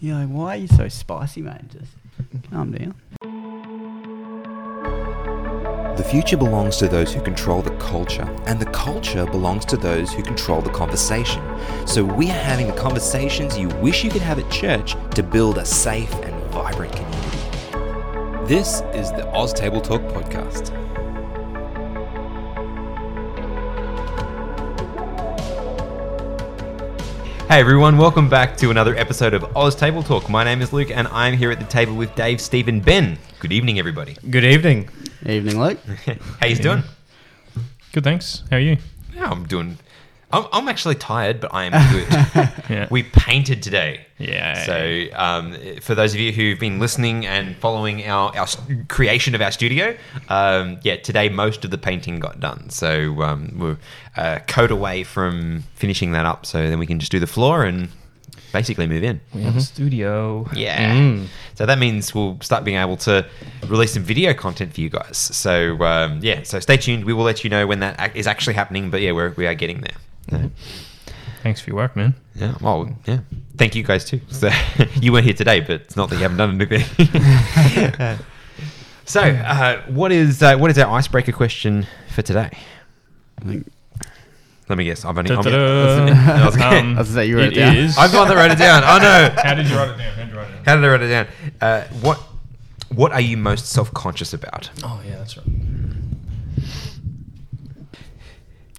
You're like, why are you so spicy, mate? Just calm down. The future belongs to those who control the culture, and the culture belongs to those who control the conversation. So we are having the conversations you wish you could have at church to build a safe and vibrant community. This is the Oz Table Talk podcast. Hey everyone, welcome back to another episode of Oz Table Talk. My name is Luke and I'm here at the table with Dave, Steve, and Ben. Good evening, everybody. Good evening. Evening, Luke. How you doing? Good, thanks. How are you? Yeah, I'm doing. I'm, I'm actually tired, but I am good. Yeah. we painted today. Yeah. So, um, for those of you who've been listening and following our, our creation of our studio, um, yeah, today most of the painting got done. So, um, we're a coat away from finishing that up. So then we can just do the floor and basically move in. we have a studio. Yeah. Mm. So that means we'll start being able to release some video content for you guys. So um, yeah, so stay tuned. We will let you know when that is actually happening. But yeah, we're, we are getting there. Yeah. Thanks for your work, man. Yeah. Well, yeah. Thank you guys too. So you weren't here today, but it's not that you haven't done anything. so uh, what is uh, what is our icebreaker question for today? Let me guess. I've only. I'm, Da-da-da. I was gonna- Um, That's that you wrote it it down. is- I'm the one that wrote it down. Oh no. How did you write it down? How did you write it down? How did I write it down? Uh, what What are you most self conscious about? Oh, yeah, that's right.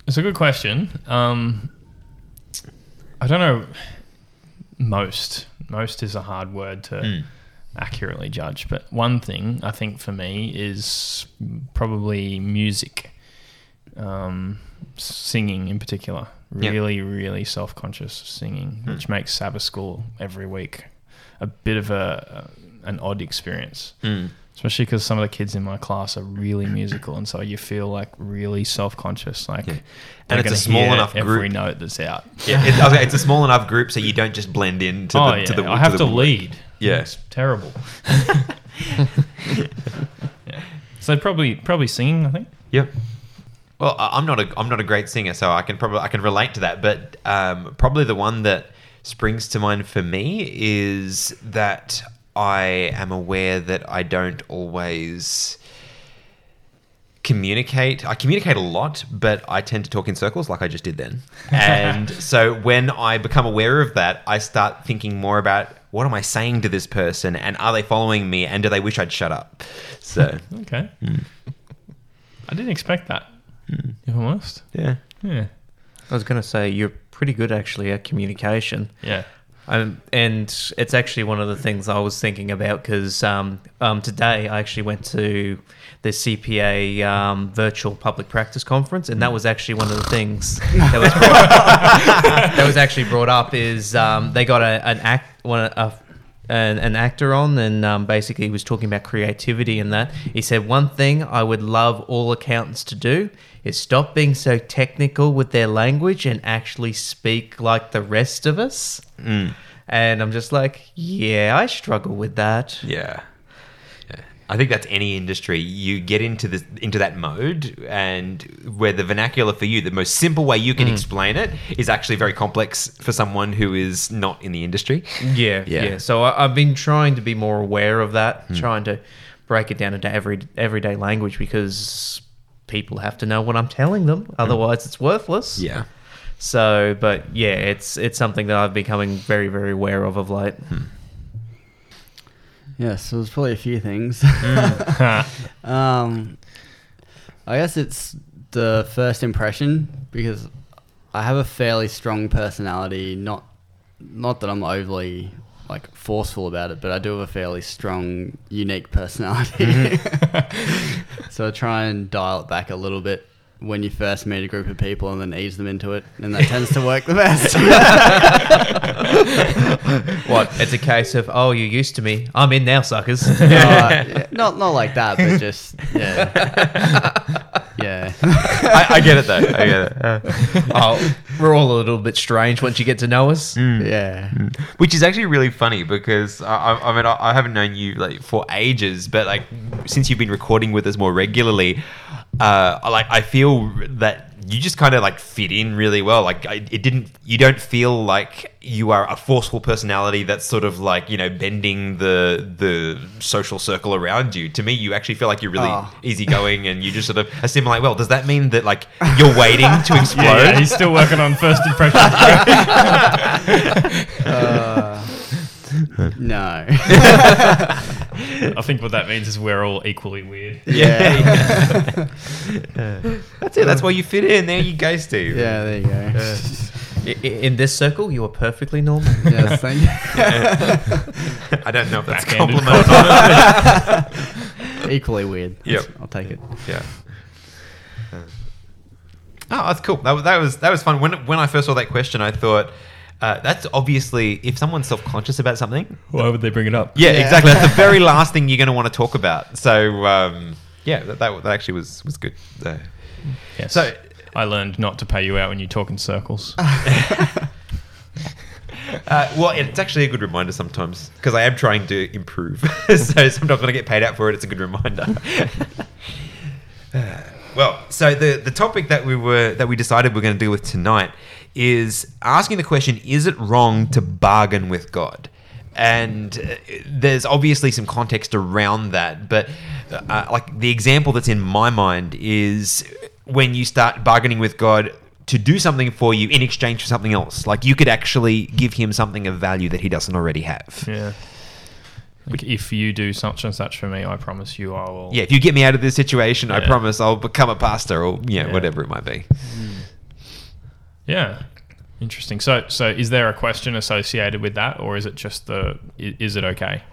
It's a good question. Um, I don't know. Most. Most is a hard word to Mm. accurately judge. But one thing I think for me is probably music, um, singing in particular. Really, really self conscious singing, Mm. which makes Sabbath school every week a bit of a an odd experience Mm. Especially because some of the kids in my class are really musical, and so you feel like really self conscious, like Yeah. And it's a small enough every group. note that's out. Yeah, it's, okay, it's a small enough group, so you don't just blend in to oh the. yeah, to the I have the to lead. Yeah. it's terrible. yeah. So probably probably singing, I think. Yep. Well, I'm not a I'm not a great singer, so I can probably I can relate to that. But um, probably the one that springs to mind for me is that I am aware that I don't always communicate. I communicate a lot, but I tend to talk in circles, like I just did then. And so when I become aware of that, I start thinking more about what am I saying to this person, and are they following me, and do they wish I'd shut up? So Okay. Hmm. I didn't expect that. If I'm honest. yeah. Yeah. I was going to say you're pretty good actually at communication. Yeah. Um, and it's actually one of the things I was thinking about because um, um, today I actually went to the CPA um, virtual public practice conference, and that was actually one of the things that was brought, that was actually brought up. Is um, they got a, an act one a, an, an actor on, and um, basically he was talking about creativity and that. He said one thing I would love all accountants to do is stop being so technical with their language and actually speak like the rest of us. Mm. And I'm just like, yeah, I struggle with that. Yeah. I think that's any industry. You get into this into that mode, and where the vernacular for you, the most simple way you can mm. explain it, is actually very complex for someone who is not in the industry. Yeah, Yeah. yeah. So I, I've been trying to be more aware of that, hmm. trying to break it down into every everyday language because people have to know what I'm telling them. Hmm. Otherwise, it's worthless. Yeah. So, but yeah, it's it's something that I've becoming very very aware of of late. Hmm. Yeah, so there's probably a few things. Mm. um, I guess it's the first impression because I have a fairly strong personality. Not, not that I'm overly like forceful about it, but I do have a fairly strong, unique personality. so I try and dial it back a little bit when you first meet a group of people and then ease them into it, and that tends to work the best. What? It's a case of oh, you're used to me. I'm in now, suckers. Uh, yeah, not not like that, but just yeah, yeah. I, I get it though. I get it. Uh, oh, we're all a little bit strange once you get to know us. Yeah. which is actually really funny because I, I, I mean I, I haven't known you like for ages, but like since you've been recording with us more regularly, uh, like I feel that you just kind of like fit in really well. Like I, it didn't, you don't feel like you are a forceful personality that's sort of like you know bending the the social circle around you. To me, you actually feel like you're really Oh. easygoing and you just sort of assimilate well. Does that mean that like you're waiting to explode? Yeah, yeah, he's still working on first impressions. Uh, no. I think what that means is we're all equally weird. yeah. That's it. That's why you fit in. There you go, Steve. yeah, there you go. I- i- In this circle, you are perfectly normal. yes, thank you. I don't know if that's a Backhanded compliment. or not. Equally weird. Yep. I'll take it. Yeah. Uh. Oh, that's cool. That, was- that was that was fun. When when I first saw that question, I thought uh, that's obviously if someone's self conscious about something. Why would they bring it up? Yeah, Yeah. exactly. That's the very last thing you're going to want to talk about. So um, yeah, that, that that actually was was good. Uh, Yes. So- I learned not to pay you out when you talk in circles. Uh, well, it's actually a good reminder sometimes because I am trying to improve. so sometimes when I get paid out for it, it's a good reminder. Uh, well, so the the topic that we were that we decided we're going to deal with tonight is asking the question: Is it wrong to bargain with God? And uh, there's obviously some context around that, but uh, like the example that's in my mind is when you start bargaining with God to do something for you in exchange for something else. Like you could actually give him something of value that he doesn't already have. Yeah, Yeah. Like if you do such and such for me, I promise you I will. Yeah, if you get me out of this situation, I promise I'll become a pastor or yeah, Yeah. whatever it might be. Yeah. Interesting. So, so is there a question associated with that, or is it just the? Is it okay?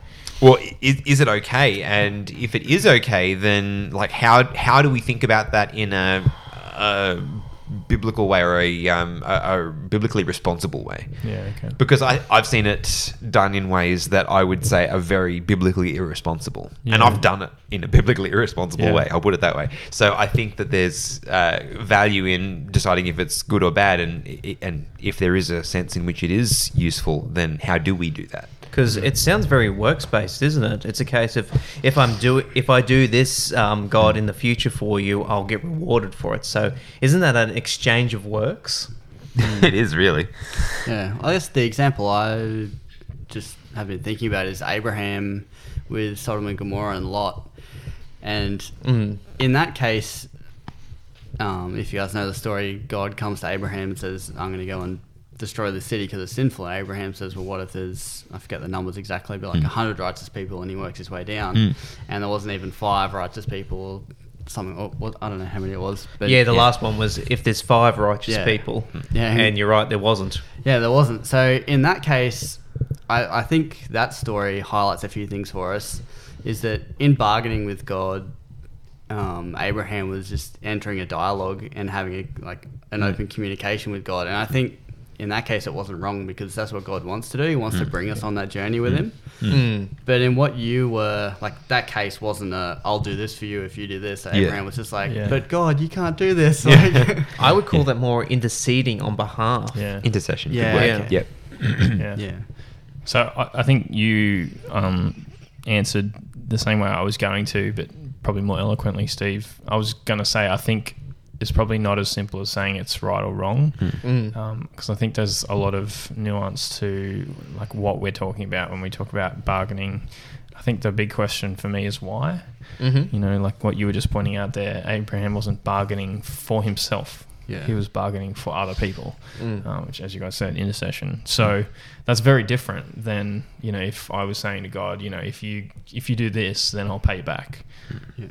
Well, is, is it okay? And if it is okay, then like how how do we think about that in a, a biblical way or a, um, a, a biblically responsible way? Yeah. Okay. Because I, I've seen it done in ways that I would say are very biblically irresponsible. And I've done it in a biblically irresponsible Yeah. way. I'll put it that way. So I think that there's uh, value in deciding if it's good or bad. And, and if there is a sense in which it is useful, then how do we do that? Because it sounds very works based, isn't it? It's a case of if I'm do if I do this, um, God, in the future for you, I'll get rewarded for it. So isn't that an exchange of works? it is really. Yeah, I guess the example I just have been thinking about is Abraham with Sodom and Gomorrah and Lot. And Mm. in that case, um, if you guys know the story, God comes to Abraham and says, I'm going to go and destroy the city because it's sinful. And Abraham says, Well, what if there's, I forget the numbers exactly, but like a 100 righteous people, and he works his way down. Mm. And there wasn't even five righteous people, something, or, I don't know how many it was. But yeah, the last one was if there's five righteous Yeah. people. Yeah. and you're right, there wasn't. Yeah, there wasn't. So in that case, I, I think that story highlights a few things for us. Is that in bargaining with God, um, Abraham was just entering a dialogue and having a, like an open communication with God, and I think in that case it wasn't wrong because that's what God wants to do. He wants to bring us on that journey with Him. Mm. But in what you were like, that case wasn't a "I'll do this for you if you do this." Abraham was just like, Yeah. "But God, you can't do this." Like, I would call that more interceding on behalf. Yeah. Intercession. Yeah, Good okay. word. Yeah. yeah. So I, I think you um, answered the same way I was going to, but probably more eloquently, Steve. I was going to say I think it's probably not as simple as saying it's right or wrong, Mm. because I think there's a lot of nuance to like what we're talking about when we talk about bargaining. I think the big question for me is why. Mhm. You know, like what you were just pointing out there, Abraham wasn't bargaining for himself. Yeah. He was bargaining for other people, Mm. uh, which, as you guys said, intercession. So that's very different than you know if I was saying to God, you know, if you if you do this, then I'll pay you back. Yeah.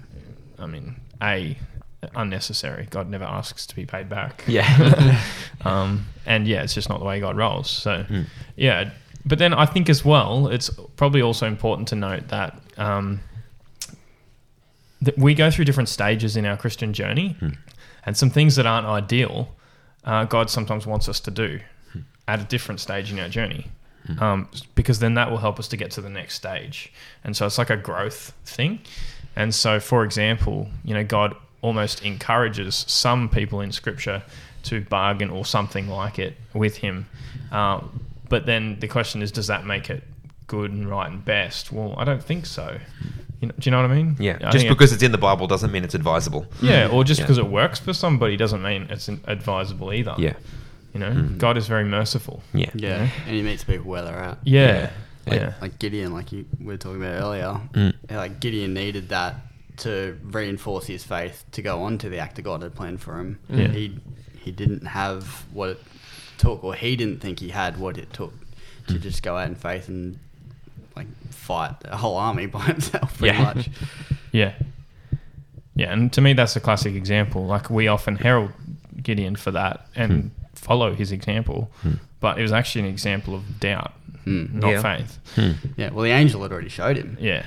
I mean, a unnecessary. God never asks to be paid back. Yeah. um, and yeah, it's just not the way God rolls. So Mm. yeah, but then I think as well, it's probably also important to note that. Um, that we go through different stages in our Christian journey, and some things that aren't ideal, uh, God sometimes wants us to do at a different stage in our journey, um, because then that will help us to get to the next stage. And so it's like a growth thing. And so, for example, you know, God almost encourages some people in Scripture to bargain or something like it with Him. Uh, but then the question is, does that make it good and right and best? Well, I don't think so. You know, do you know what I mean? Yeah, I just think it- because it's in the Bible doesn't mean it's advisable. yeah, or just Yeah. because it works for somebody doesn't mean it's advisable either. Yeah, You know, God is very merciful. yeah, Yeah, and he meets people where they're at. Yeah. Yeah. Yeah. Like Gideon, like you we were talking about earlier. Mm. Like Gideon needed that to reinforce his faith to go on to the act that God had planned for him. Yeah. He he didn't have what it took, or he didn't think he had what it took Mm. to just go out in faith and like fight a whole army by himself, pretty Yeah. much. Yeah. Yeah, and to me that's a classic example. Like we often herald Gideon for that and follow his example, but it was actually an example of doubt, Mm. not Yeah. faith. Yeah, well, the angel had already showed him. Yeah.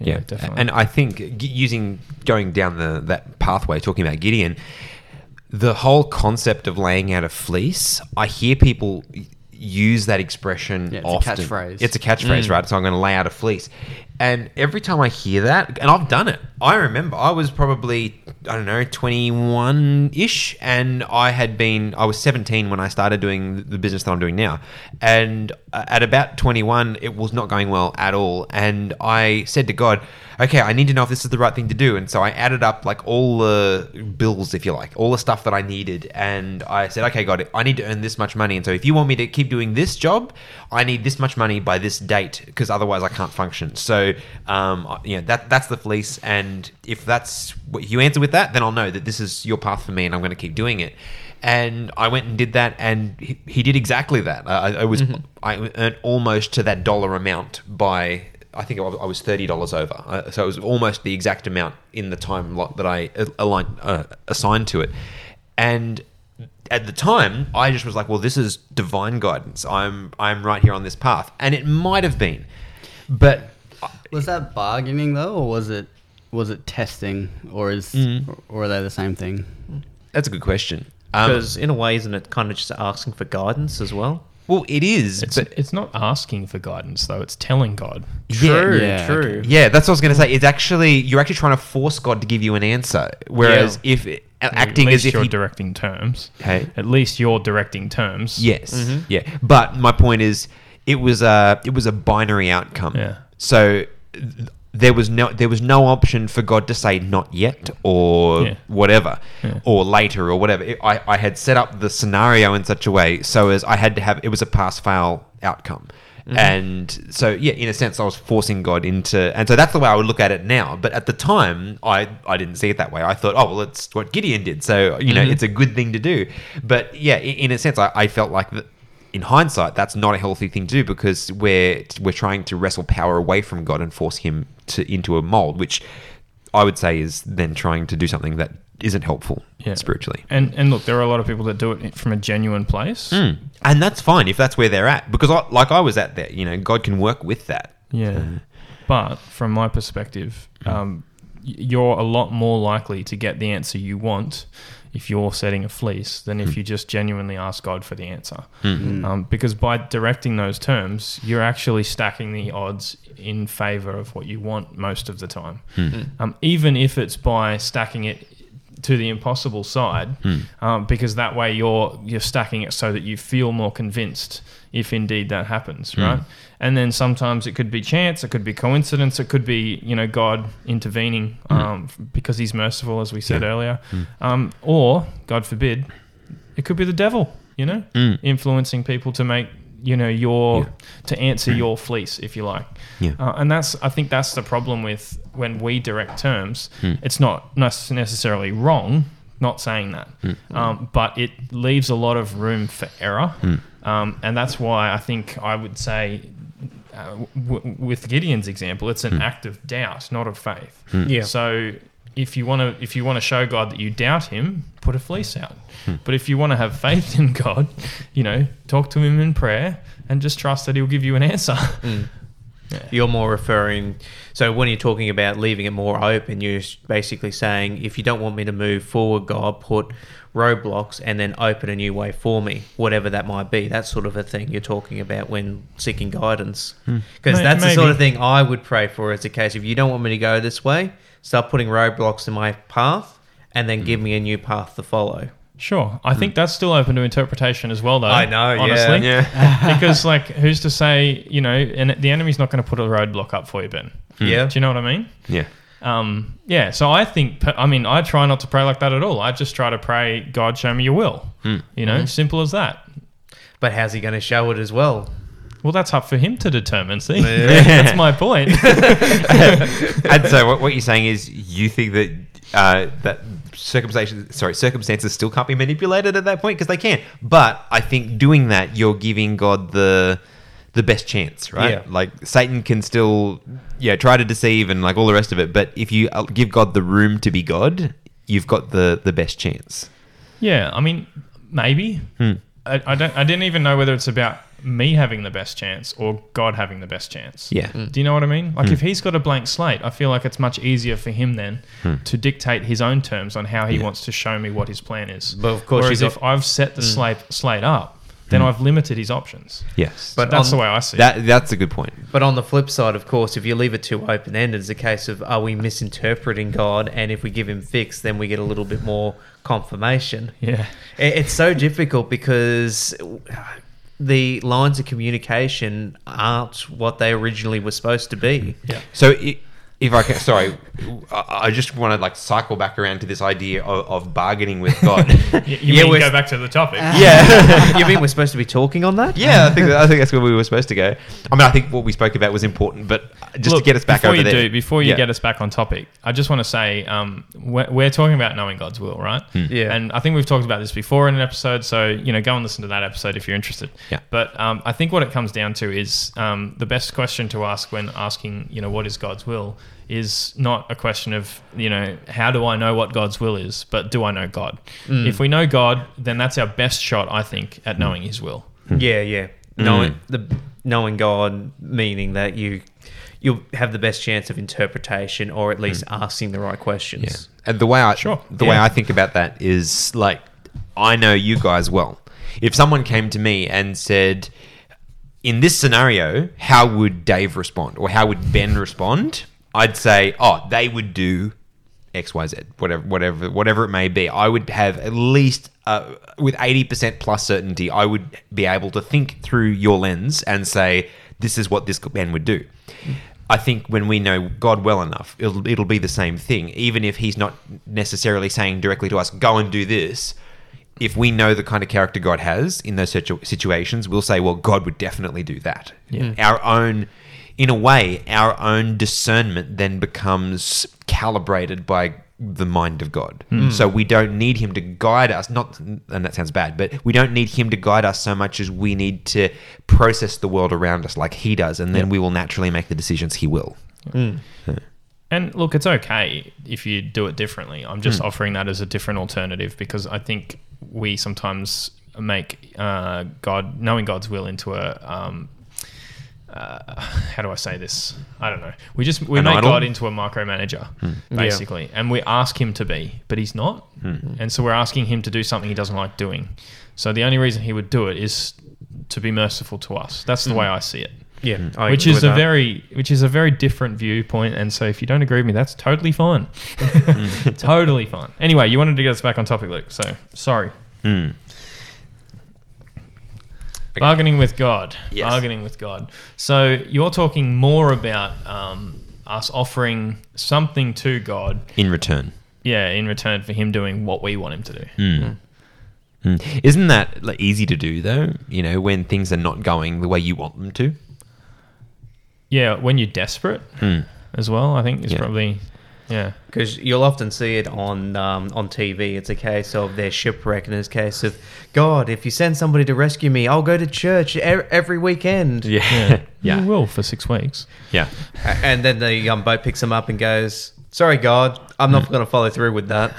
Yeah, definitely. And I think using going down the that pathway, talking about Gideon, the whole concept of laying out a fleece, I hear people use that expression Yeah, it's a often. catchphrase. It's a catchphrase, mm. right? So I'm going to lay out a fleece. And every time I hear that, and I've done it, I remember I was probably, I don't know, 21 ish. And I had been, I was 17 when I started doing the business that I'm doing now. And uh, at about 21, it was not going well at all. And I said to God, okay, I need to know if this is the right thing to do. And so I added up like all the bills, if you like, all the stuff that I needed. And I said, okay, God, I need to earn this much money. And so if you want me to keep doing this job, I need this much money by this date because otherwise I can't function. So, um, you know, that, that's the fleece. And if that's what you answer with that, then I'll know that this is your path for me and I'm going to keep doing it. And I went and did that, and he, he did exactly that. I, I was I earned almost to that dollar amount by I think I was- thirty dollars over, so it was almost the exact amount in the time lot that I aligned, uh, assigned to it. And at the time, I just was like, "Well, this is divine guidance. I'm I'm right here on this path," and it might have been, but Was that bargaining though, or was it was it testing, or is Mm. or are they the same thing? that's a good question. Um, Because in a way, isn't it kind of just asking for guidance as well? well, it is, It's, but it's not asking for guidance though, it's telling God. True, yeah, true. Yeah, that's what I was going to say. It's actually you're actually trying to force God to give you an answer, whereas if acting at as if you're he, directing terms. Hey. At least you're directing terms. yes, yeah. But my point is, it was a it was a binary outcome. Yeah. So th- there was no there was no option for God to say not yet or Yeah. whatever Yeah. or later or whatever. It- I I had set up the scenario in such a way so as I had to have it was a pass fail outcome. Mm-hmm. And so, yeah, in a sense, I was forcing God into, and so that's the way I would look at it now. But at the time, I, I didn't see it that way. I thought, oh, well, it's what Gideon did. So, you know, mm-hmm. it's a good thing to do. But yeah, in, in a sense, I, I felt like that in hindsight, that's not a healthy thing to do because we're, we're trying to wrestle power away from God and force him to into a mold, which I would say is then trying to do something that isn't helpful Yeah. spiritually. And and look, there are a lot of people that do it from a genuine place. Mm. And that's fine if that's where they're at because, I, like I was at there, you know, God can work with that. Yeah. But from my perspective, um, you're a lot more likely to get the answer you want if you're setting a fleece than if hmm. you just genuinely ask God for the answer. Hmm. Hmm. Um, because by directing those terms, you're actually stacking the odds in favor of what you want most of the time. Um, even if it's by stacking it to the impossible side, um, because that way you're you're stacking it so that you feel more convinced if indeed that happens, right? And then sometimes it could be chance, it could be coincidence, it could be you know God intervening um, f- because He's merciful, as we said earlier, um, or God forbid, it could be the devil, you know, influencing people to make you know your Yeah. to answer your fleece, if you like. Yeah. Uh, and that's I think that's the problem with when we direct terms. Hmm. It's not necessarily wrong. Not saying that, Hmm. um, but it leaves a lot of room for error, Hmm. um, and that's why I think I would say, uh, w- with Gideon's example, it's an hmm. act of doubt, not of faith. Hmm. Yeah. So if you want to if you want to show God that you doubt him, put a fleece out. Hmm. But if you want to have faith in God, you know, talk to him in prayer and just trust that he'll give you an answer. You're more referring. So when you're talking about leaving it more open, you're basically saying, if you don't want me to move forward, God, put roadblocks and then open a new way for me, whatever that might be. That sort of a thing you're talking about when seeking guidance. Hmm. Because May- that's the sort of thing I would pray for. As a case, if you don't want me to go this way, start putting roadblocks in my path, and then hmm. give me a new path to follow. Sure, I think hmm. that's still open to interpretation as well, though. I know, honestly, Yeah. because like, who's to say, you know, and the enemy's not going to put a roadblock up for you, Ben. Hmm. Yeah. Do you know what I mean? Yeah. Um, yeah. So I think, I mean, I try not to pray like that at all. I just try to pray, God, show me your will. Hmm. You know, simple as that. But how's he going to show it as well? Well, that's up for him to determine. See, that's my point. and so what, what you're saying is you think that uh, that circumstances sorry circumstances still can't be manipulated at that point because they can but i think doing that you're giving god the the best chance right Yeah. like satan can still yeah try to deceive and like all the rest of it but if you uh, give god the room to be god you've got the the best chance Yeah, I mean, maybe. Hmm. I, I don't. I didn't even know whether it's about me having the best chance or God having the best chance. yeah hmm. Do you know what I mean? Like, hmm. if he's got a blank slate, I feel like it's much easier for him then hmm. to dictate his own terms on how he wants to show me what his plan is. But of course whereas he's if I've set the slate slate up, then hmm. I've limited his options. yes But That's on- the way I see it. that that's a good point But on the flip side, of course, if you leave it too open ended, it's a case of are we misinterpreting God? And if we give him fixed, then we get a little bit more confirmation. Yeah. It- It's so difficult because the lines of communication aren't what they originally were supposed to be. Yeah. So i if I can, sorry, I I just want to like cycle back around to this idea of, of bargaining with God. You, you Yeah, mean go back to the topic? yeah, you mean we're supposed to be talking on that? yeah. I think I think that's where we were supposed to go. I mean, I think what we spoke about was important, but just Look, to get us back before over you there, do, before you Yeah. get us back on topic, I just want to say um, we're, we're talking about knowing God's will, right? Yeah. And I think we've talked about this before in an episode, so you know, go and listen to that episode if you're interested. Yeah. But um, I think what it comes down to is um, the best question to ask when asking, you know, what is God's will, is not a question of you know how do I know what God's will is, but do I know God? Mm. If we know God, then that's our best shot, I think, at mm. knowing His will. Hmm. Yeah, yeah. Knowing mm. the knowing God meaning that you you'll have the best chance of interpretation or at least hmm. asking the right questions. Yeah. And the way I Sure. the way I think about that is like I know you guys well. If someone came to me and said, "In this scenario, how would Dave respond, or how would Ben respond?" I'd say, "Oh, they would do X, Y, Z, whatever, whatever, whatever it may be." I would have at least uh, with eighty percent plus certainty, I would be able to think through your lens and say, "This is what this man would do." I think when we know God well enough, it'll it'll be the same thing. Even if He's not necessarily saying directly to us, "Go and do this." If we know the kind of character God has in those situ- situations, we'll say, "Well, God would definitely do that." Yeah. Our own, in a way, our own discernment then becomes calibrated by the mind of God. So we don't need Him to guide us. Not, and that sounds bad, but we don't need Him to guide us so much as we need to process the world around us like He does, and then we will naturally make the decisions He will. And look, it's okay if you do it differently. I'm just offering that as a different alternative because I think we sometimes make uh, God, knowing God's will, into a. Um, uh, how do I say this? I don't know. We just we An make idol? God into a micromanager, hmm. basically, and we ask him to be, but he's not, hmm. and so we're asking him to do something he doesn't like doing. So the only reason he would do it is to be merciful to us. That's the hmm. way I see it Yeah. I which is a that. very which is a very different viewpoint and so if you don't agree with me that's totally fine totally fine anyway you wanted to get us back on topic luke so sorry Hmm. bargaining with god Yes. bargaining with god so you're talking more about um, us offering something to god In return. yeah in return for him doing what we want him to do Mm. Isn't that like, easy to do though? You know, when things are not going the way you want them to. yeah when you're desperate Hmm. as well i think is Yeah. probably yeah Because you'll often see it on um, on TV. It's a case of their shipwreck, and it's a case of God. If you send somebody to rescue me, I'll go to church e- every weekend. Yeah. you will for six weeks yeah. And then the um, boat picks them up and goes, "Sorry, God, I'm not going to follow through with that."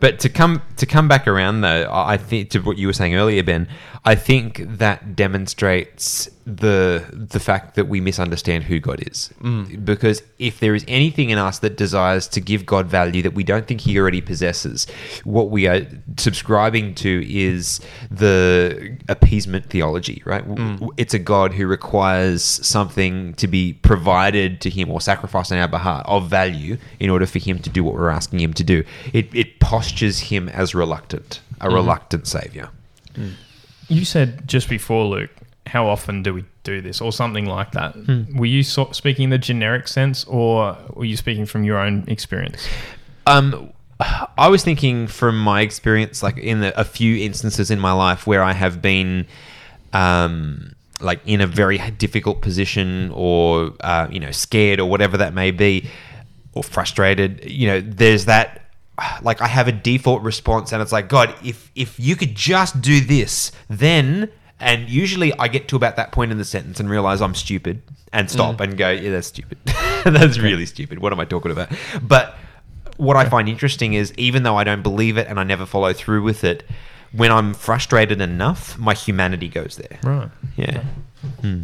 But to come to come back around though, I I think to what you were saying earlier, Ben. I think that demonstrates the the fact that we misunderstand who God is. Mm. Because if there is anything in us that desires to give God value that we don't think He already possesses, what we are subscribing to is the appeasement theology. Right? Mm. W- It's a God who requires something to be provided to Him or sacrificed on our behalf of value in order for Him to do what we're asking Him to do. It, it postures Him as reluctant. a mm-hmm. reluctant savior. Mm. You said just before, Luke, how often do we do this or something like that? Were you so- speaking in the generic sense or were you speaking from your own experience? Um, I was thinking from my experience, like in the, a few instances in my life where I have been, um, like in a very difficult position or uh, you know scared or whatever that may be, or frustrated. You know, there's that. Like I have a default response, and it's like, God, if if you could just do this, then. And usually, I get to about that point in the sentence and realize I'm stupid, and stop mm. and go, yeah, that's stupid. that's really stupid. What am I talking about? But what I find interesting is even though I don't believe it and I never follow through with it, when I'm frustrated enough, my humanity goes there. Right. Yeah. Hmm.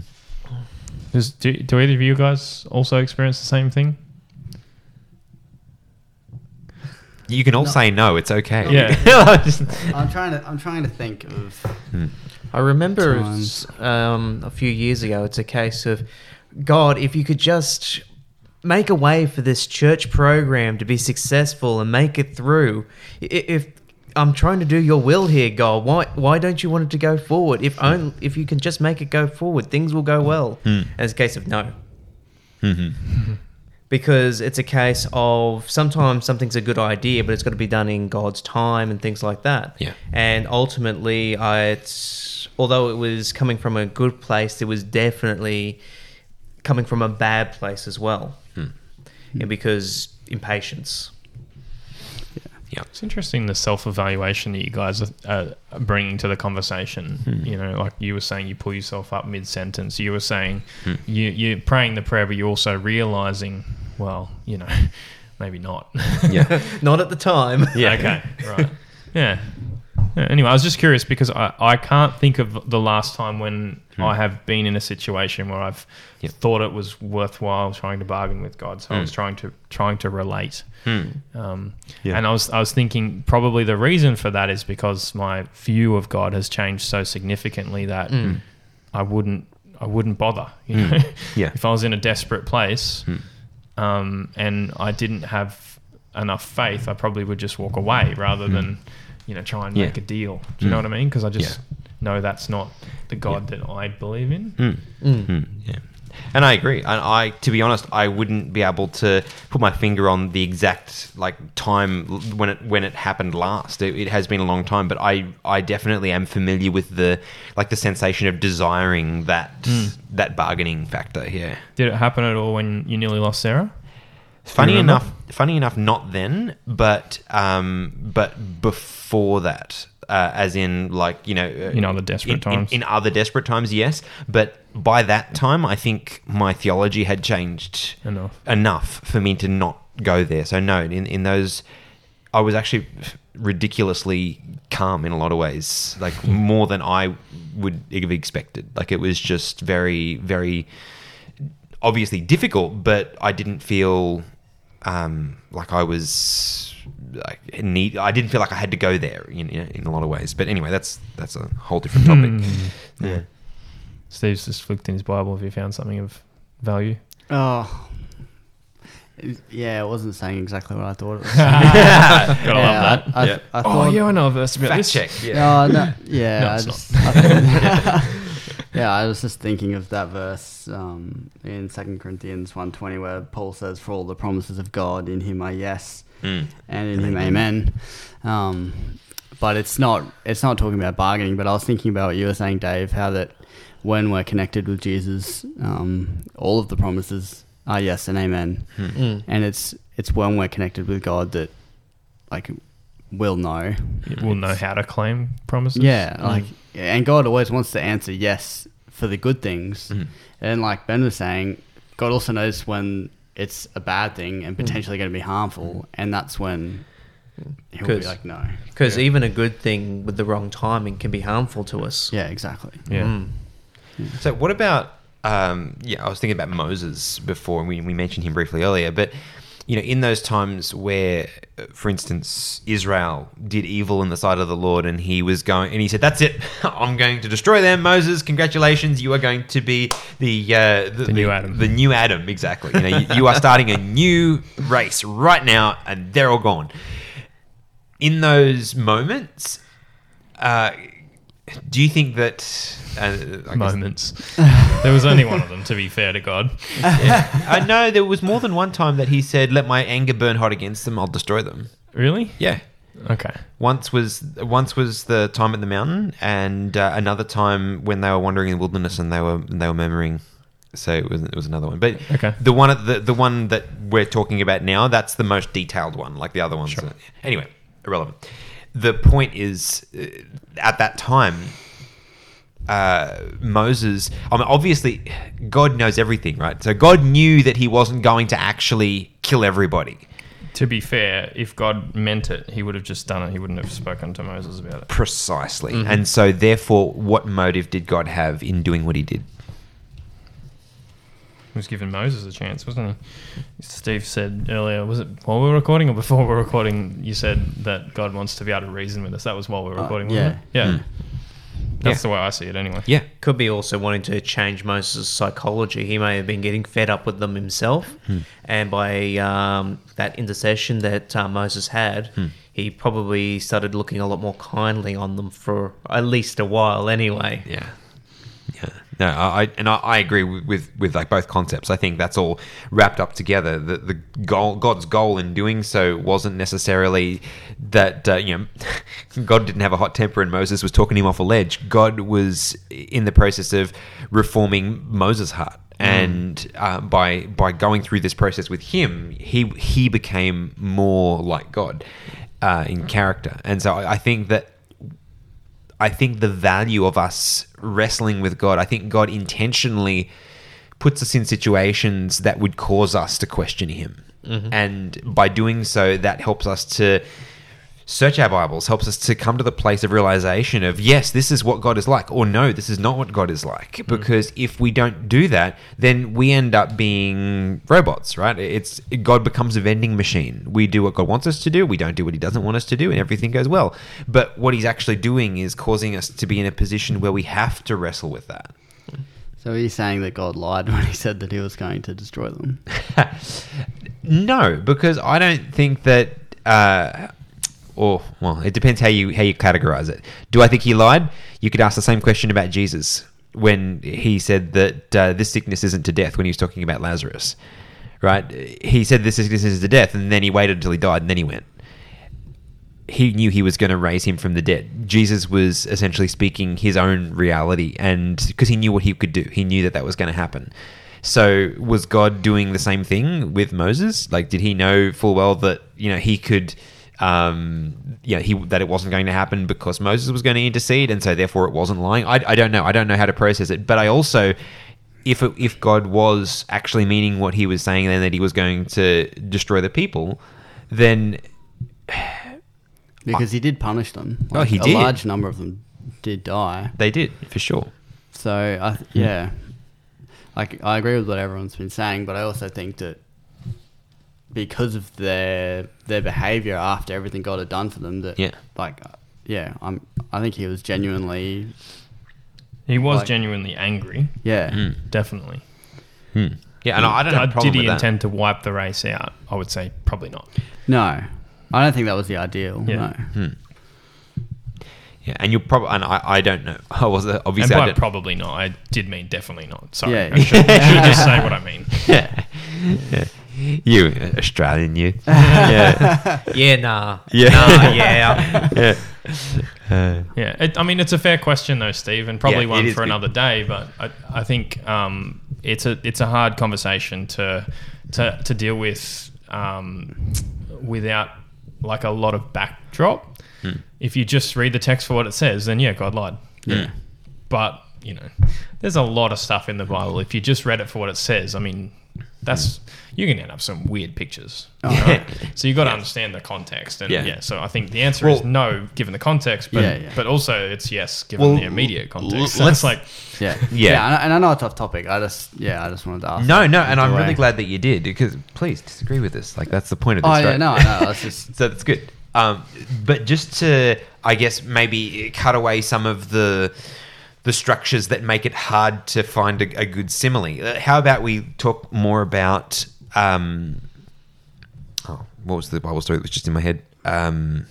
Does, do, do either of you guys also experience the same thing? You can all say no, it's okay. Yeah. I'm trying to. I'm trying to think of. Hmm. I remember um, a few years ago, it's a case of God, if you could just make a way for this church program to be successful and make it through. If I'm trying to do your will here, God, why why don't you want it to go forward? If hmm. only if you can just make it go forward, things will go well. Hmm. And it's a case of no. Hmm, because it's a case of sometimes something's a good idea, but it's got to be done in God's time and things like that. Yeah. And ultimately, I, it's although it was coming from a good place, it was definitely coming from a bad place as well. Hmm. Yeah, because impatience. yeah. It's interesting the self evaluation that you guys are, are bringing to the conversation. Hmm. You know, like you were saying, you pull yourself up mid sentence. You were saying hmm. you, you're praying the prayer, but you're also realizing, well, you know, maybe not. Yeah. Not at the time. Yeah. okay. Right. Yeah. Yeah, Anyway, I was just curious because I, I can't think of the last time when hmm. I have been in a situation where I've Yep. thought it was worthwhile trying to bargain with God. So I was hmm. trying to trying to relate. Hmm. Um, Yeah. And I was I was thinking probably the reason for that is because my view of God has changed so significantly that I wouldn't I wouldn't bother. You know, Yeah. if I was in a desperate place um, and I didn't have enough faith, I probably would just walk away rather than you know try and Yeah. make a deal. Do you know what I mean? Because I just Yeah. know that's not the God that I believe in. Mm. Mm. Yeah. And I agree. And I, to be honest, I wouldn't be able to put my finger on the exact like time when it when it happened last. It, it has been a long time, but I I definitely am familiar with the like the sensation of desiring that that bargaining factor. Yeah. Did it happen at all when you nearly lost Sarah? Funny enough, funny enough, not then, but um, but before that, uh, as in like you know, uh, In other desperate in- times. In, in other desperate times, yes. But by that time, I think my theology had changed Enough. enough for me to not go there. So no, in in those, I was actually ridiculously calm in a lot of ways, like more than I would have expected. Like it was just very, very obviously difficult, but I didn't feel um, like I was like need. I didn't feel like I had to go there in, in, in a lot of ways. But anyway, that's that's a whole different topic. yeah. Steve's just flicked in his Bible if you found something of value. Oh. Yeah, it wasn't saying exactly what I thought it was. Gotta yeah, love that. I, I, Yeah. I Oh thought, yeah, I know a verse about Fact this. check. Yeah. No, no, yeah, No, I it's just, I- yeah, I was just thinking of that verse um, in Second Corinthians one twenty where Paul says, "For all the promises of God in Him are yes, Mm. and in Him amen." Um, but it's not it's not talking about bargaining. But I was thinking about what you were saying, Dave, how that when we're connected with Jesus, um, all of the promises are yes and amen, Mm. and it's it's when we're connected with God that like we'll know We'll know how to claim promises. yeah, like, and God always wants to answer yes for the good things. Mhm. And like Ben was saying, God also knows when it's a bad thing and potentially going to be harmful, and that's when he'll be like, no. Because even a good thing with the wrong timing can be harmful to us. Yeah, exactly. Yeah. Mm. So what about um, yeah, I was thinking about Moses before, and we, we mentioned him briefly earlier, but you know, in those times where, for instance, Israel did evil in the sight of the Lord, and he was going, and he said, "That's it, I'm going to destroy them." Moses, congratulations, you are going to be the uh, the, new Adam. the new Adam, exactly. You know, you, you are starting a new race right now, and they're all gone. In those moments, uh, do you think that uh, moments. there was only one of them, to be fair to God. I know there was more than one time that he said, "Let my anger burn hot against them; I'll destroy them." Really? Yeah. Okay. Once was once was the time at the mountain, and uh, another time when they were wandering in the wilderness and they were they were murmuring. So it was, it was another one, but Okay. the one the the one that we're talking about now that's the most detailed one. Like the other ones. are- Anyway, irrelevant. The point is, uh, at that time, uh, Moses. I mean, obviously, God knows everything, right? So God knew that He wasn't going to actually kill everybody. To be fair, if God meant it, he would have just done it. He wouldn't have spoken to Moses about it. Precisely. Mm-hmm. And so, therefore, what motive did God have in doing what he did? He was giving Moses a chance, wasn't he? Steve said earlier, was it while we were recording or before we were recording? You said that God wants to be able to reason with us. That was while we were Uh, recording, yeah. wasn't it? Yeah. Hmm. That's Yeah. the way I see it, anyway. Yeah. Could be also wanting to change Moses' psychology. He may have been getting fed up with them himself, and by um, that intercession that uh, Moses had, he probably started looking a lot more kindly on them for at least a while, anyway. Yeah. No, I, I and I, I agree with, with with like both concepts. I think that's all wrapped up together. The the goal, God's goal in doing so wasn't necessarily that uh, you know God didn't have a hot temper and Moses was talking him off a ledge. God was in the process of reforming Moses' heart. And uh, by by going through this process with him, he he became more like God uh, in character. And so I, I think that I think the value of us wrestling with God, I think God intentionally puts us in situations that would cause us to question Him. Mm-hmm. And by doing so, that helps us to search our Bibles, helps us to come to the place of realization of, yes, this is what God is like, or no, this is not what God is like. Because if we don't do that, then we end up being robots, right? It's God becomes a vending machine. We do what God wants us to do, we don't do what He doesn't want us to do, and everything goes well. But what He's actually doing is causing us to be in a position where we have to wrestle with that. So are you saying that God lied when he said that he was going to destroy them. No, because I don't think that. Uh, or well, it depends how you how you categorize it. Do I think he lied? You could ask the same question about Jesus when he said that uh, this sickness isn't to death when he was talking about Lazarus, right? He said this sickness is to death, and then he waited until he died, and then he went. He knew he was going to raise him from the dead. Jesus was essentially speaking his own reality, and because he knew what he could do, he knew that that was going to happen. So was God doing the same thing with Moses? Like, did he know full well that you know he could, um, you know, he that it wasn't going to happen because Moses was going to intercede, and so therefore it wasn't lying? I, I don't know. I don't know how to process it. But I also, if it, if God was actually meaning what he was saying, then that he was going to destroy the people, then Because he did punish them. Oh, he a did. large number of them did die. they did for sure. So I th- yeah, like I agree with what everyone's been saying, but I also think that because of their their behavior after everything God had done for them, that Yeah. like uh, yeah, I'm I think he was genuinely He was Like- genuinely angry, yeah Mm. definitely. Hmm. Yeah, and I don't have Did he with that. intend to wipe the race out? I would say probably not. no, I don't think that was the ideal. Yeah. No. Yeah, and you'll probably, and I, I don't know. I was uh, And obviously I by probably not, I did mean definitely not. Sorry, Yeah. I should, I should just say what I mean. yeah. yeah. You Australian, you. yeah. Yeah, nah. Yeah. Nah, yeah. yeah. Uh, Yeah, it, I mean it's a fair question though, Steve, and probably Yeah, one for good. another day. But I, I think um, it's a it's a hard conversation to to to deal with um, without like a lot of backdrop. Hmm. If you just read the text for what it says, then yeah, God lied. Yeah. But you know, there's a lot of stuff in the Bible. If you just read it for what it says, I mean, that's you can end up some weird pictures. Oh, right? So you've got to understand the context, and Yeah. yeah. So I think the answer is no, given the context, but Yeah, yeah. but also it's yes, given Well, the immediate context. l- So it's let's- like Yeah. Yeah. and, I, and I know it's off topic. I just yeah, I just wanted to ask. no, no, and I'm either really glad that you did because please disagree with this. Like that's the point of this. Oh yeah, right? no, no, it's just so that's good. Um, but just to, I guess, maybe cut away some of the the structures that make it hard to find a, a good simile. Uh, How about we talk more about? Um, oh, what was the Bible story that was just in my head? Um,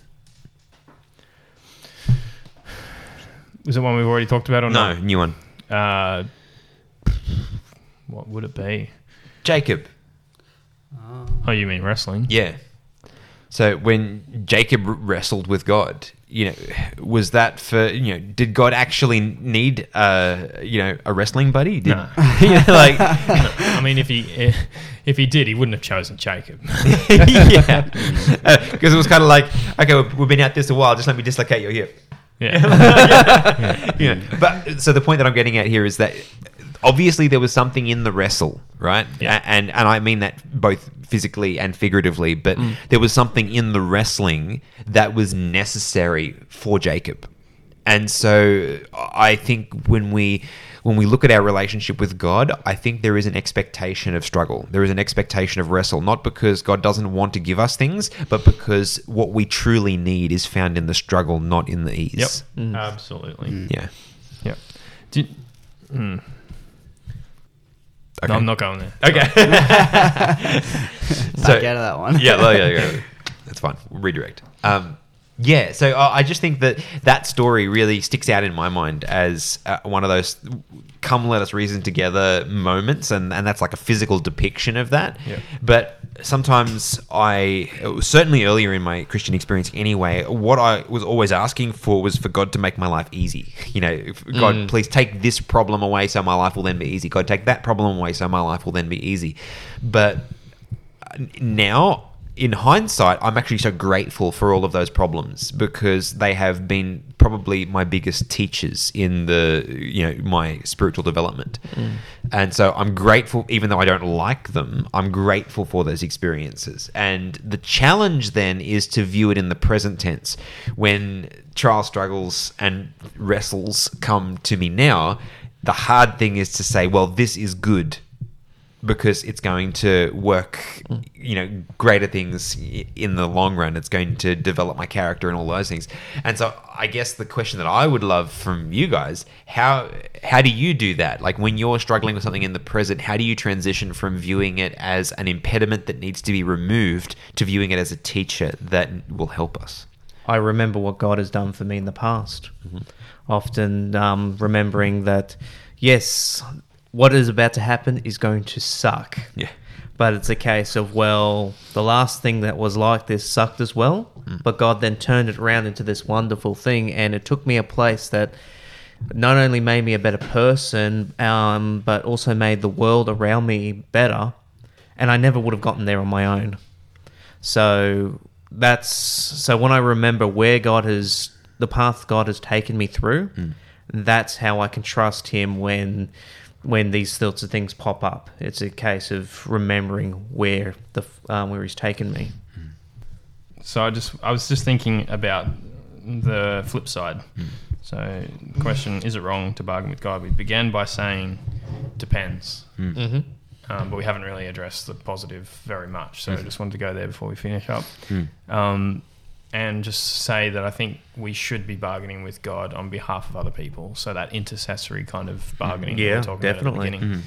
is it one we've already talked about or No, new one. Uh, what would it be? Jacob. Oh, you mean wrestling? Yeah. So when Jacob wrestled with God, you know, was that for you know? Did God actually need a you know a wrestling buddy? Did, No. you know, like I mean, if he eh, if he did, he wouldn't have chosen Jacob. yeah, uh, because it was kind of like okay, we've, we've been at this a while. Just let me dislocate your hip. Yeah. yeah. know. But so the point that I'm getting at here is that obviously there was something in the wrestle, right? Yeah. A- And and I mean that both physically and figuratively, but Mm. there was something in the wrestling that was necessary for Jacob. And so I think when we when we look at our relationship with God, I think there is an expectation of struggle. There is an expectation of wrestle, not because God doesn't want to give us things, but because what we truly need is found in the struggle, not in the Yep. ease. Absolutely. Yeah. Yep. Did, hmm. Okay. No, I'm not going there. Okay. so, Back out of that one. yeah, well, yeah, yeah, that's fine. We'll redirect. Um, yeah, so uh, I just think that that story really sticks out in my mind as uh, one of those "come let us reason together" moments, and and that's like a physical depiction of that. Yeah. But sometimes I, certainly earlier in my Christian experience, anyway, what I was always asking for was for God to make my life easy. You know, God, mm. please take this problem away, so my life will then be easy. God, take that problem away, so my life will then be easy. But now in hindsight i'm actually so grateful for all of those problems because they have been probably my biggest teachers in the you know my spiritual development. Mm. And so i'm grateful even though i don't like them i'm grateful for those experiences. And the challenge then is to view it in the present tense. When trial struggles and wrestles come to me now the hard thing is to say well this is good because it's going to work, you know, greater things in the long run. It's going to develop my character and all those things. And so, I guess the question that I would love from you guys how how do you do that? Like when you're struggling with something in the present, how do you transition from viewing it as an impediment that needs to be removed to viewing it as a teacher that will help us? I remember what God has done for me in the past. Often um, remembering that, yes, what is about to happen is going to suck. Yeah. But it's a case of, well, the last thing that was like this sucked as well, but God then turned it around into this wonderful thing, and it took me a place that not only made me a better person, um, but also made the world around me better, and I never would have gotten there on my own. So that's so when I remember where God has the path God has taken me through, that's how I can trust Him when when these sorts of things pop up. It's a case of remembering where the um, where He's taken me. So I just I was just thinking about the flip side. So, question: Is it wrong to bargain with God? We began by saying depends, Mm-hmm. um, but we haven't really addressed the positive very much. So I just wanted to go there before we finish up, um, and just say that I think we should be bargaining with God on behalf of other people. So that intercessory kind of bargaining. Yeah, were talking about at the definitely. beginning.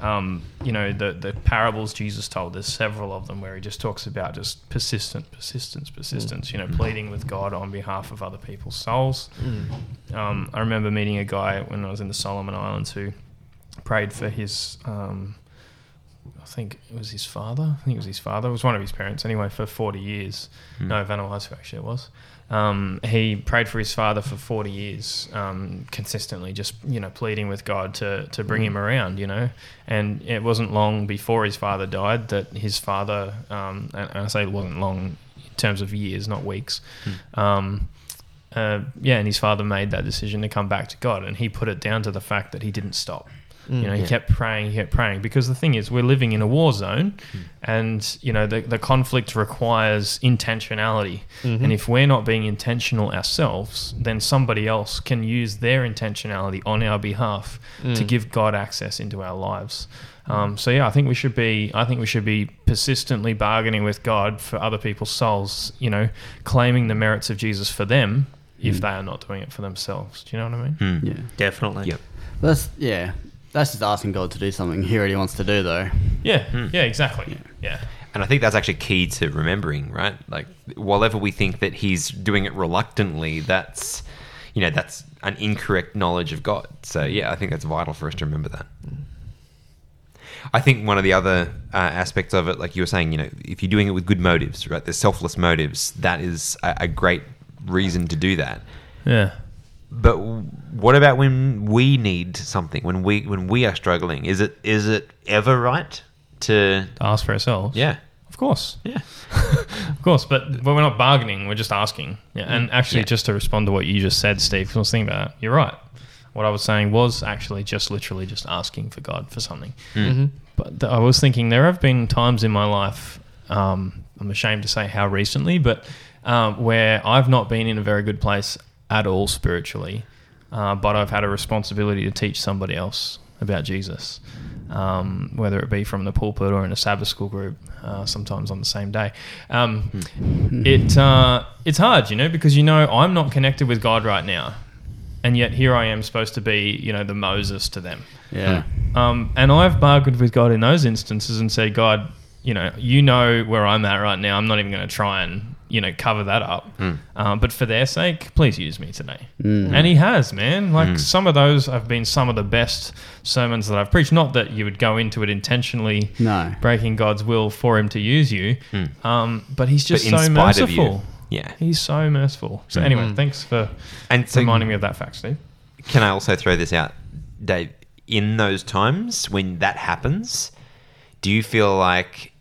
Um, you know, the the parables Jesus told, there's several of them where he just talks about just persistent, persistence, persistence, you know, pleading with God on behalf of other people's souls. Um, I remember meeting a guy when I was in the Solomon Islands who prayed for his, um, I think it was his father. I think it was his father. It was one of his parents anyway for 40 years. No, Van Vanuatu actually it was. Um, he prayed for his father for 40 years, um, consistently, just, you know, pleading with God to, to bring him around, you know. And it wasn't long before his father died that his father, um, and I say it wasn't long in terms of years, not weeks, um, uh, yeah, and his father made that decision to come back to God, and he put it down to the fact that he didn't stop. You know, he mm, Yeah. kept praying, he kept praying, because the thing is, we're living in a war zone, hmm. and you know, the the conflict requires intentionality, mm-hmm. and if we're not being intentional ourselves, then somebody else can use their intentionality on our behalf to mm. give God access into our lives. Hmm. Um, so yeah, I think we should be. I think we should be persistently bargaining with God for other people's souls. You know, claiming the merits of Jesus for them if hmm. they are not doing it for themselves. Do you know what I mean? Yeah. Definitely. Yep. That's yeah. That's just asking God to do something he already wants to do, though. Yeah. Yeah. Exactly. Yeah. And I think that's actually key to remembering, right? Like, whatever we think that he's doing it reluctantly, that's, you know that's an incorrect knowledge of God. So yeah, I think that's vital for us to remember that. I think one of the other uh, aspects of it, like you were saying, you know, if you're doing it with good motives, right, there's selfless motives. That is a, a great reason to do that. Yeah. But what about when we need something? When we when we are struggling, is it is it ever right to? To ask for ourselves. Yeah, Of course. yeah, Of course, but, but we're not bargaining. We're just asking. Yeah, and actually, Yeah. just to respond to what you just said, Steve, 'cause I was thinking about that. You're right. What I was saying was actually just literally just asking for God for something. But th- I was thinking there have been times in my life. Um, I'm ashamed to say how recently, but um, where I've not been in a very good place at all spiritually, uh, but I've had a responsibility to teach somebody else about Jesus, um, whether it be from the pulpit or in a Sabbath school group, uh, sometimes on the same day. Um, it uh, it's hard, you know, because you know I'm not connected with God right now, and yet here I am supposed to be, you know, the Moses to them. Yeah. Um, and I've bargained with God in those instances and said, God, you know, you know where I'm at right now. I'm not even going to try and, you know, cover that up. Um, but for their sake, please use me today. Hmm. And He has, man. Like hmm. some of those have been some of the best sermons that I've preached. Not that you would go into it intentionally No. breaking God's will for Him to use you, um, but He's just But so spite of you. merciful. yeah. He's so merciful. So anyway, thanks for And so, reminding me of that fact, Steve. can I also throw this out, Dave? In those times when that happens, do you feel like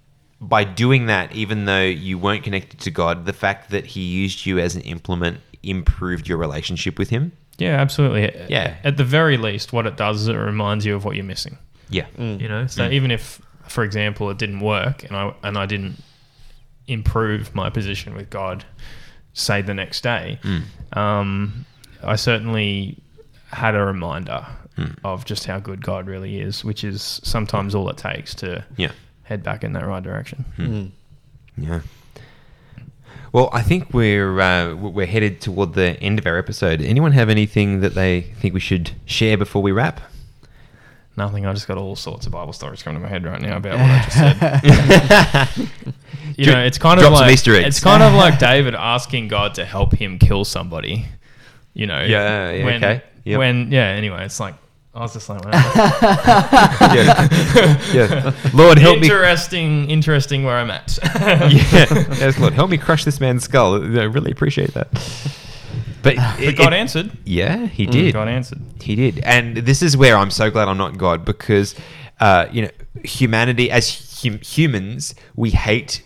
by doing that, even though you weren't connected to God, the fact that He used you as an implement improved your relationship with Him? Yeah, absolutely. Yeah. At the very least, what it does is it reminds you of what you're missing. Yeah. Mm. You know, so mm. even if, for example, it didn't work and I and I didn't improve my position with God, say the next day, mm. um, I certainly had a reminder of just how good God really is, which is sometimes all it takes to Yeah. Head back in that right direction. Yeah. Well, I think we're uh, we're headed toward the end of our episode. Anyone have anything that they think we should share before we wrap? Nothing. I just got all sorts of Bible stories coming to my head right now about what I just said. you know, it's kind drop of like Easter it's kind of like David asking God to help him kill somebody. You know, Yeah, yeah, when, okay. Yep. When yeah, anyway, it's like I was just like, wow. yeah. yeah. Lord, help me. interesting, interesting where I'm at. yeah. Yes, Lord, help me crush this man's skull. I really appreciate that. But, but it- God it- answered. Yeah, he did. God answered. He did, and this is where I'm so glad I'm not God because, uh, you know, humanity as hum- humans, we hate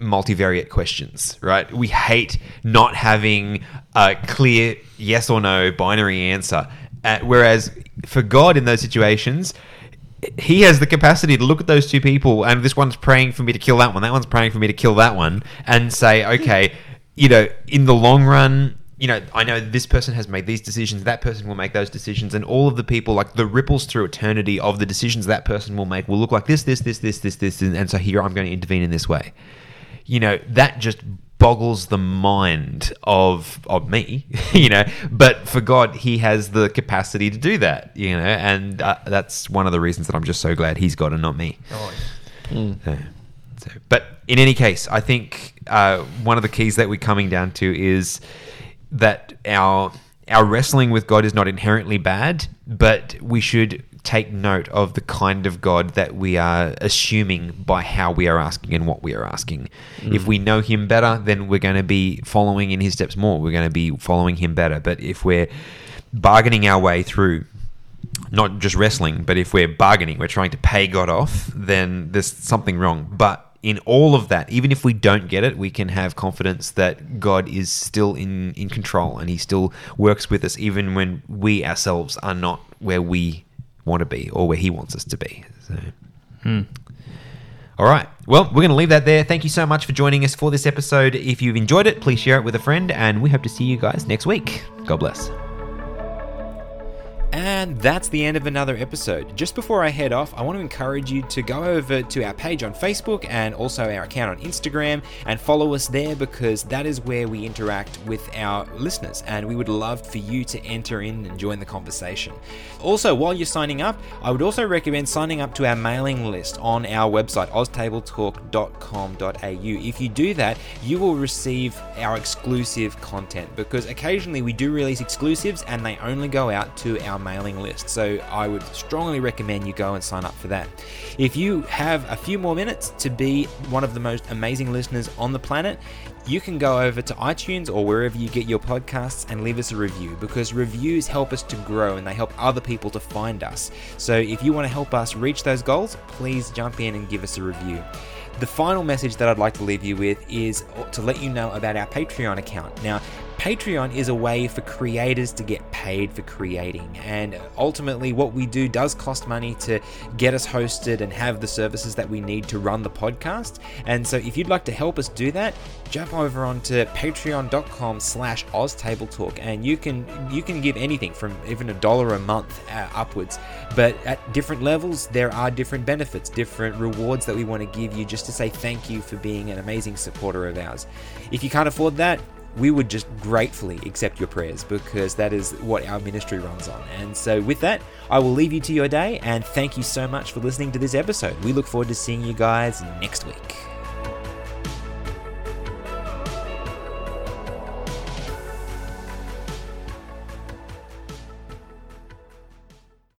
multivariate questions, right? We hate not having a clear yes or no binary answer. Uh, whereas for God in those situations, he has the capacity to look at those two people and this one's praying for me to kill that one, that one's praying for me to kill that one, and say, okay, you know, in the long run, you know, I know this person has made these decisions, that person will make those decisions, and all of the people, like the ripples through eternity of the decisions that person will make, will look like this, this, this, this, this, this, and, and so here I'm going to intervene in this way. You know, that just boggles the mind of of me, you know. But for God, He has the capacity to do that, you know, and uh, that's one of the reasons that I'm just so glad He's God and not me. So, so- but in any case, I think uh, one of the keys that we're coming down to is that our our wrestling with God is not inherently bad, but we should take note of the kind of God that we are assuming by how we are asking and what we are asking. If we mm. know Him better, then we're going to be following in His steps more. We're going to be following Him better. But if we're bargaining our way through not just wrestling, but if we're bargaining, we're trying to pay God off, then there's something wrong. But in all of that, even if we don't get it, we can have confidence that God is still in, in control and He still works with us, even when we ourselves are not where we want to be or where He wants us to be. So. Hmm. All right. Well, we're going to leave that there. Thank you so much for joining us for this episode. If you've enjoyed it, please share it with a friend, and we hope to see you guys next week. God bless. And that's the end of another episode. Just before I head off, I want to encourage you to go over to our page on Facebook and also our account on Instagram and follow us there because that is where we interact with our listeners and we would love for you to enter in and join the conversation. Also, while you're signing up, I would also recommend signing up to our mailing list on our website, oztabletalk.com.au. If you do that, you will receive our exclusive content because occasionally we do release exclusives and they only go out to our mailing list. So I would strongly recommend you go and sign up for that. If you have a few more minutes to be one of the most amazing listeners on the planet, you can go over to iTunes or wherever you get your podcasts and leave us a review because reviews help us to grow and they help other people to find us. So if you want to help us reach those goals, please jump in and give us a review. The final message that I'd like to leave you with is to let you know about our Patreon account. Now, Patreon is a way for creators to get paid for creating. And ultimately, what we do does cost money to get us hosted and have the services that we need to run the podcast. And so, if you'd like to help us do that, jump over onto patreon.com slash oztabletalk and you can you can give anything from even a dollar a month uh, upwards but at different levels there are different benefits different rewards that we want to give you just to say thank you for being an amazing supporter of ours if you can't afford that we would just gratefully accept your prayers because that is what our ministry runs on. And so, with that, I will leave you to your day and thank you so much for listening to this episode. We look forward to seeing you guys next week.